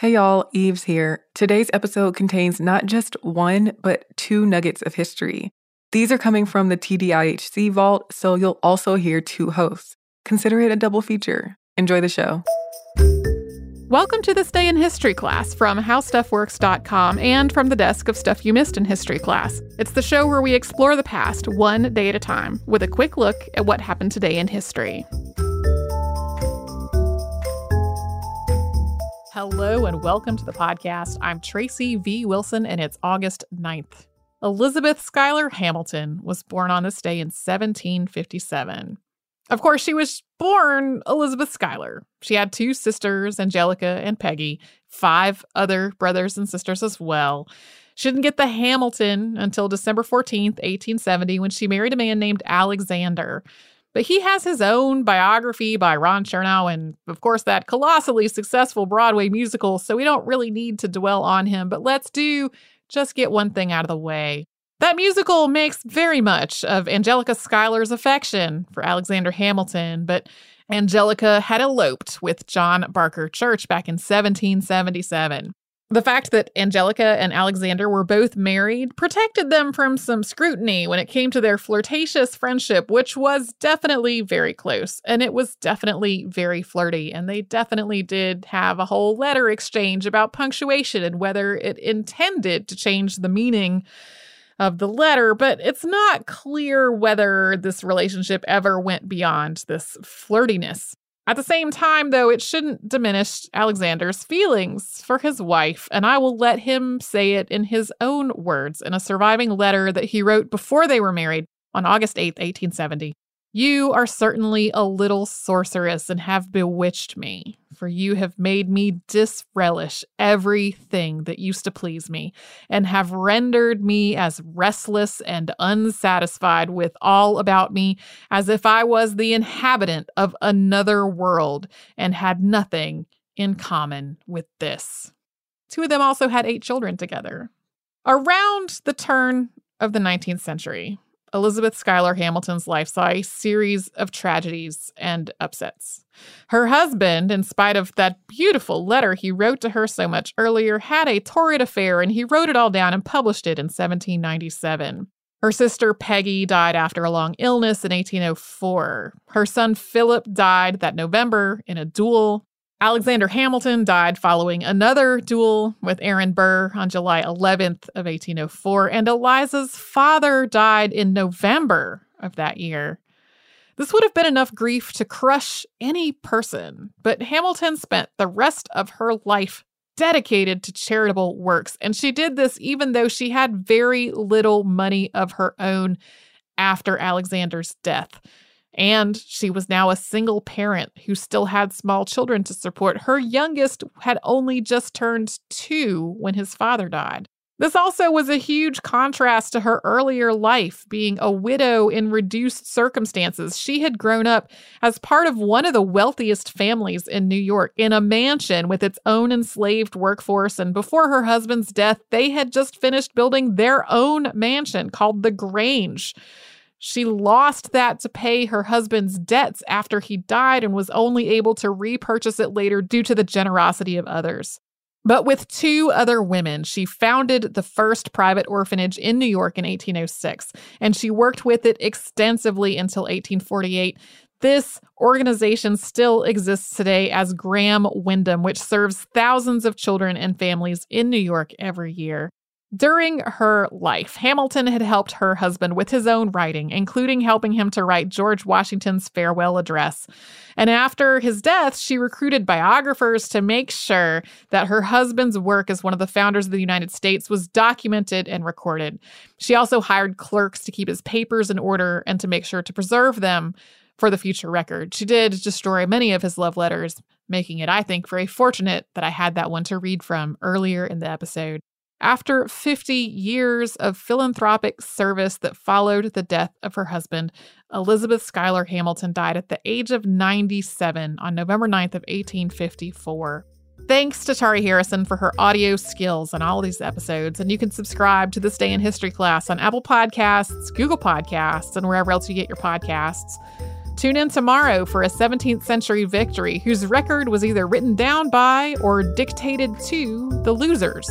Hey y'all, Eves here. Today's episode contains not just one, but two nuggets of history. These are coming from the TDIHC vault, so you'll also hear two hosts. Consider it a double feature. Enjoy the show. Welcome to this day in history class from howstuffworks.com and from the desk of Stuff You Missed in History class. It's the show where we explore the past one day at a time with a quick look at what happened today in history. Hello and welcome to the podcast. I'm Tracy V. Wilson and it's August 9th. Elizabeth Schuyler Hamilton was born on this day in 1757. Of course, she was born Elizabeth Schuyler. She had two sisters, Angelica and Peggy, five other brothers and sisters as well. She didn't get the Hamilton until December 14th, 1870, when she married a man named Alexander. But he has his own biography by Ron Chernow and, of course, that colossally successful Broadway musical, so we don't really need to dwell on him. But let's do just get one thing out of the way. That musical makes very much of Angelica Schuyler's affection for Alexander Hamilton, but Angelica had eloped with John Barker Church back in 1777. The fact that Angelica and Alexander were both married protected them from some scrutiny when it came to their flirtatious friendship, which was definitely very close and it was definitely very flirty. And they definitely did have a whole letter exchange about punctuation and whether it intended to change the meaning of the letter, but it's not clear whether this relationship ever went beyond this flirtiness. At the same time, though, it shouldn't diminish Alexander's feelings for his wife, and I will let him say it in his own words in a surviving letter that he wrote before they were married on August 8th, 1870. You are certainly a little sorceress and have bewitched me, for you have made me disrelish everything that used to please me, and have rendered me as restless and unsatisfied with all about me as if I was the inhabitant of another world and had nothing in common with this. Two of them also had eight children together. Around the turn of the 19th century, Elizabeth Schuyler Hamilton's life saw a series of tragedies and upsets. Her husband, in spite of that beautiful letter he wrote to her so much earlier, had a torrid affair and he wrote it all down and published it in 1797. Her sister Peggy died after a long illness in 1804. Her son Philip died that November in a duel. Alexander Hamilton died following another duel with Aaron Burr on July 11th of 1804, and Eliza's father died in November of that year. This would have been enough grief to crush any person, but Hamilton spent the rest of her life dedicated to charitable works. And she did this even though she had very little money of her own after Alexander's death. And she was now a single parent who still had small children to support. Her youngest had only just turned two when his father died. This also was a huge contrast to her earlier life, being a widow in reduced circumstances. She had grown up as part of one of the wealthiest families in New York in a mansion with its own enslaved workforce. And before her husband's death, they had just finished building their own mansion called the Grange. She lost that to pay her husband's debts after he died and was only able to repurchase it later due to the generosity of others. But with two other women, she founded the first private orphanage in New York in 1806, and she worked with it extensively until 1848. This organization still exists today as Graham Windham, which serves thousands of children and families in New York every year. During her life, Hamilton had helped her husband with his own writing, including helping him to write George Washington's farewell address. And after his death, she recruited biographers to make sure that her husband's work as one of the founders of the United States was documented and recorded. She also hired clerks to keep his papers in order and to make sure to preserve them for the future record. She did destroy many of his love letters, making it, I think, very fortunate that I had that one to read from earlier in the episode. After 50 years of philanthropic service that followed the death of her husband, Elizabeth Schuyler Hamilton died at the age of 97 on November 9th of 1854. Thanks to Tari Harrison for her audio skills on all these episodes, and you can subscribe to This Day in History class on Apple Podcasts, Google Podcasts, and wherever else you get your podcasts. Tune in tomorrow for a 17th century victory whose record was either written down by or dictated to the losers.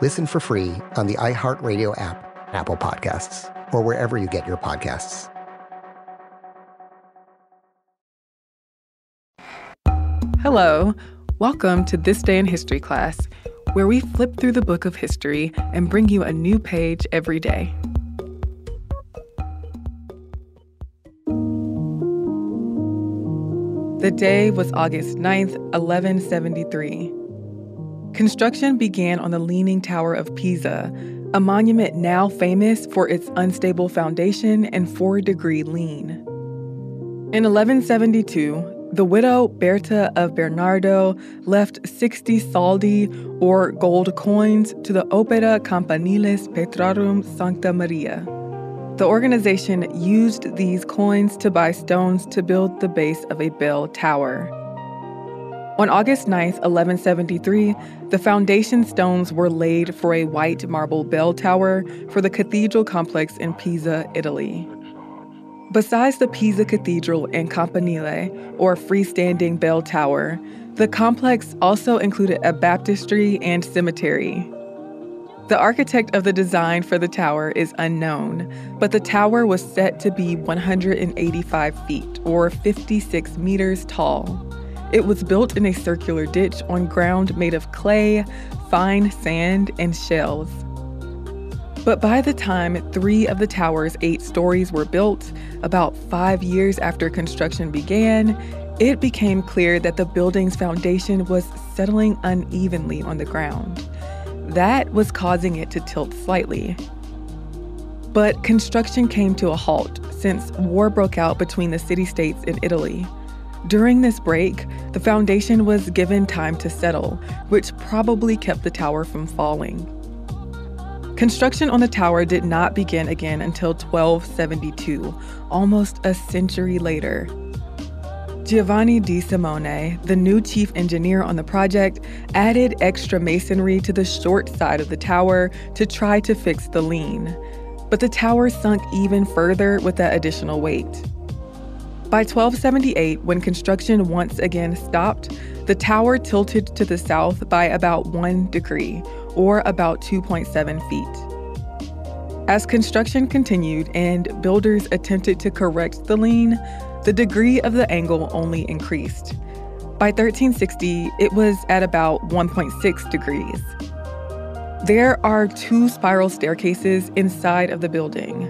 Listen for free on the iHeartRadio app, Apple Podcasts, or wherever you get your podcasts. Hello. Welcome to This Day in History class, where we flip through the book of history and bring you a new page every day. The day was August 9th, 1173. Construction began on the Leaning Tower of Pisa, a monument now famous for its unstable foundation and four degree lean. In 1172, the widow Berta of Bernardo left 60 soldi, or gold coins, to the Opera Campaniles Petrarum Sancta Maria. The organization used these coins to buy stones to build the base of a bell tower. On August 9, 1173, the foundation stones were laid for a white marble bell tower for the cathedral complex in Pisa, Italy. Besides the Pisa Cathedral and Campanile, or freestanding bell tower, the complex also included a baptistry and cemetery. The architect of the design for the tower is unknown, but the tower was set to be 185 feet, or 56 meters tall. It was built in a circular ditch on ground made of clay, fine sand, and shells. But by the time three of the tower's eight stories were built, about five years after construction began, it became clear that the building's foundation was settling unevenly on the ground. That was causing it to tilt slightly. But construction came to a halt since war broke out between the city states in Italy. During this break, the foundation was given time to settle, which probably kept the tower from falling. Construction on the tower did not begin again until 1272, almost a century later. Giovanni di Simone, the new chief engineer on the project, added extra masonry to the short side of the tower to try to fix the lean. But the tower sunk even further with that additional weight. By 1278, when construction once again stopped, the tower tilted to the south by about one degree, or about 2.7 feet. As construction continued and builders attempted to correct the lean, the degree of the angle only increased. By 1360, it was at about 1.6 degrees. There are two spiral staircases inside of the building.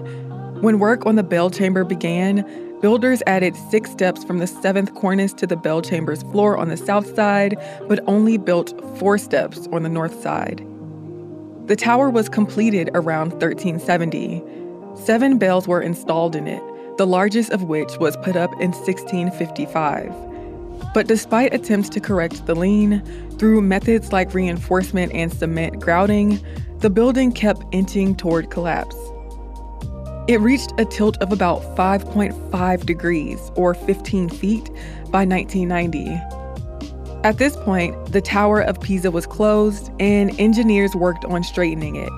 When work on the bell chamber began, builders added six steps from the seventh cornice to the bell chamber's floor on the south side, but only built four steps on the north side. The tower was completed around 1370. Seven bells were installed in it, the largest of which was put up in 1655. But despite attempts to correct the lean, through methods like reinforcement and cement grouting, the building kept inching toward collapse. It reached a tilt of about 5.5 degrees, or 15 feet, by 1990. At this point, the Tower of Pisa was closed and engineers worked on straightening it.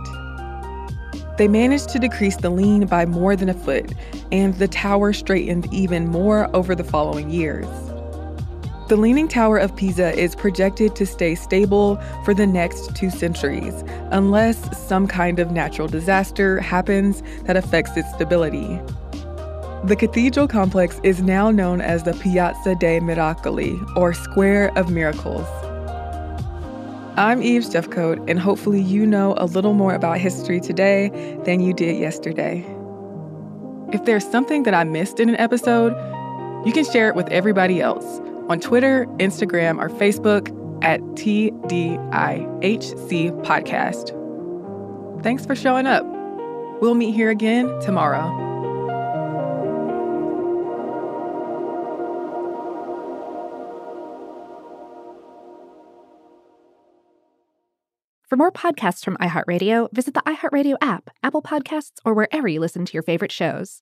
They managed to decrease the lean by more than a foot, and the tower straightened even more over the following years. The Leaning Tower of Pisa is projected to stay stable for the next two centuries, unless some kind of natural disaster happens that affects its stability. The cathedral complex is now known as the Piazza dei Miracoli, or Square of Miracles. I'm Eve Jeffcoat, and hopefully, you know a little more about history today than you did yesterday. If there's something that I missed in an episode, you can share it with everybody else on Twitter, Instagram, or Facebook at TDIHC Podcast. Thanks for showing up. We'll meet here again tomorrow. For more podcasts from iHeartRadio, visit the iHeartRadio app, Apple Podcasts, or wherever you listen to your favorite shows.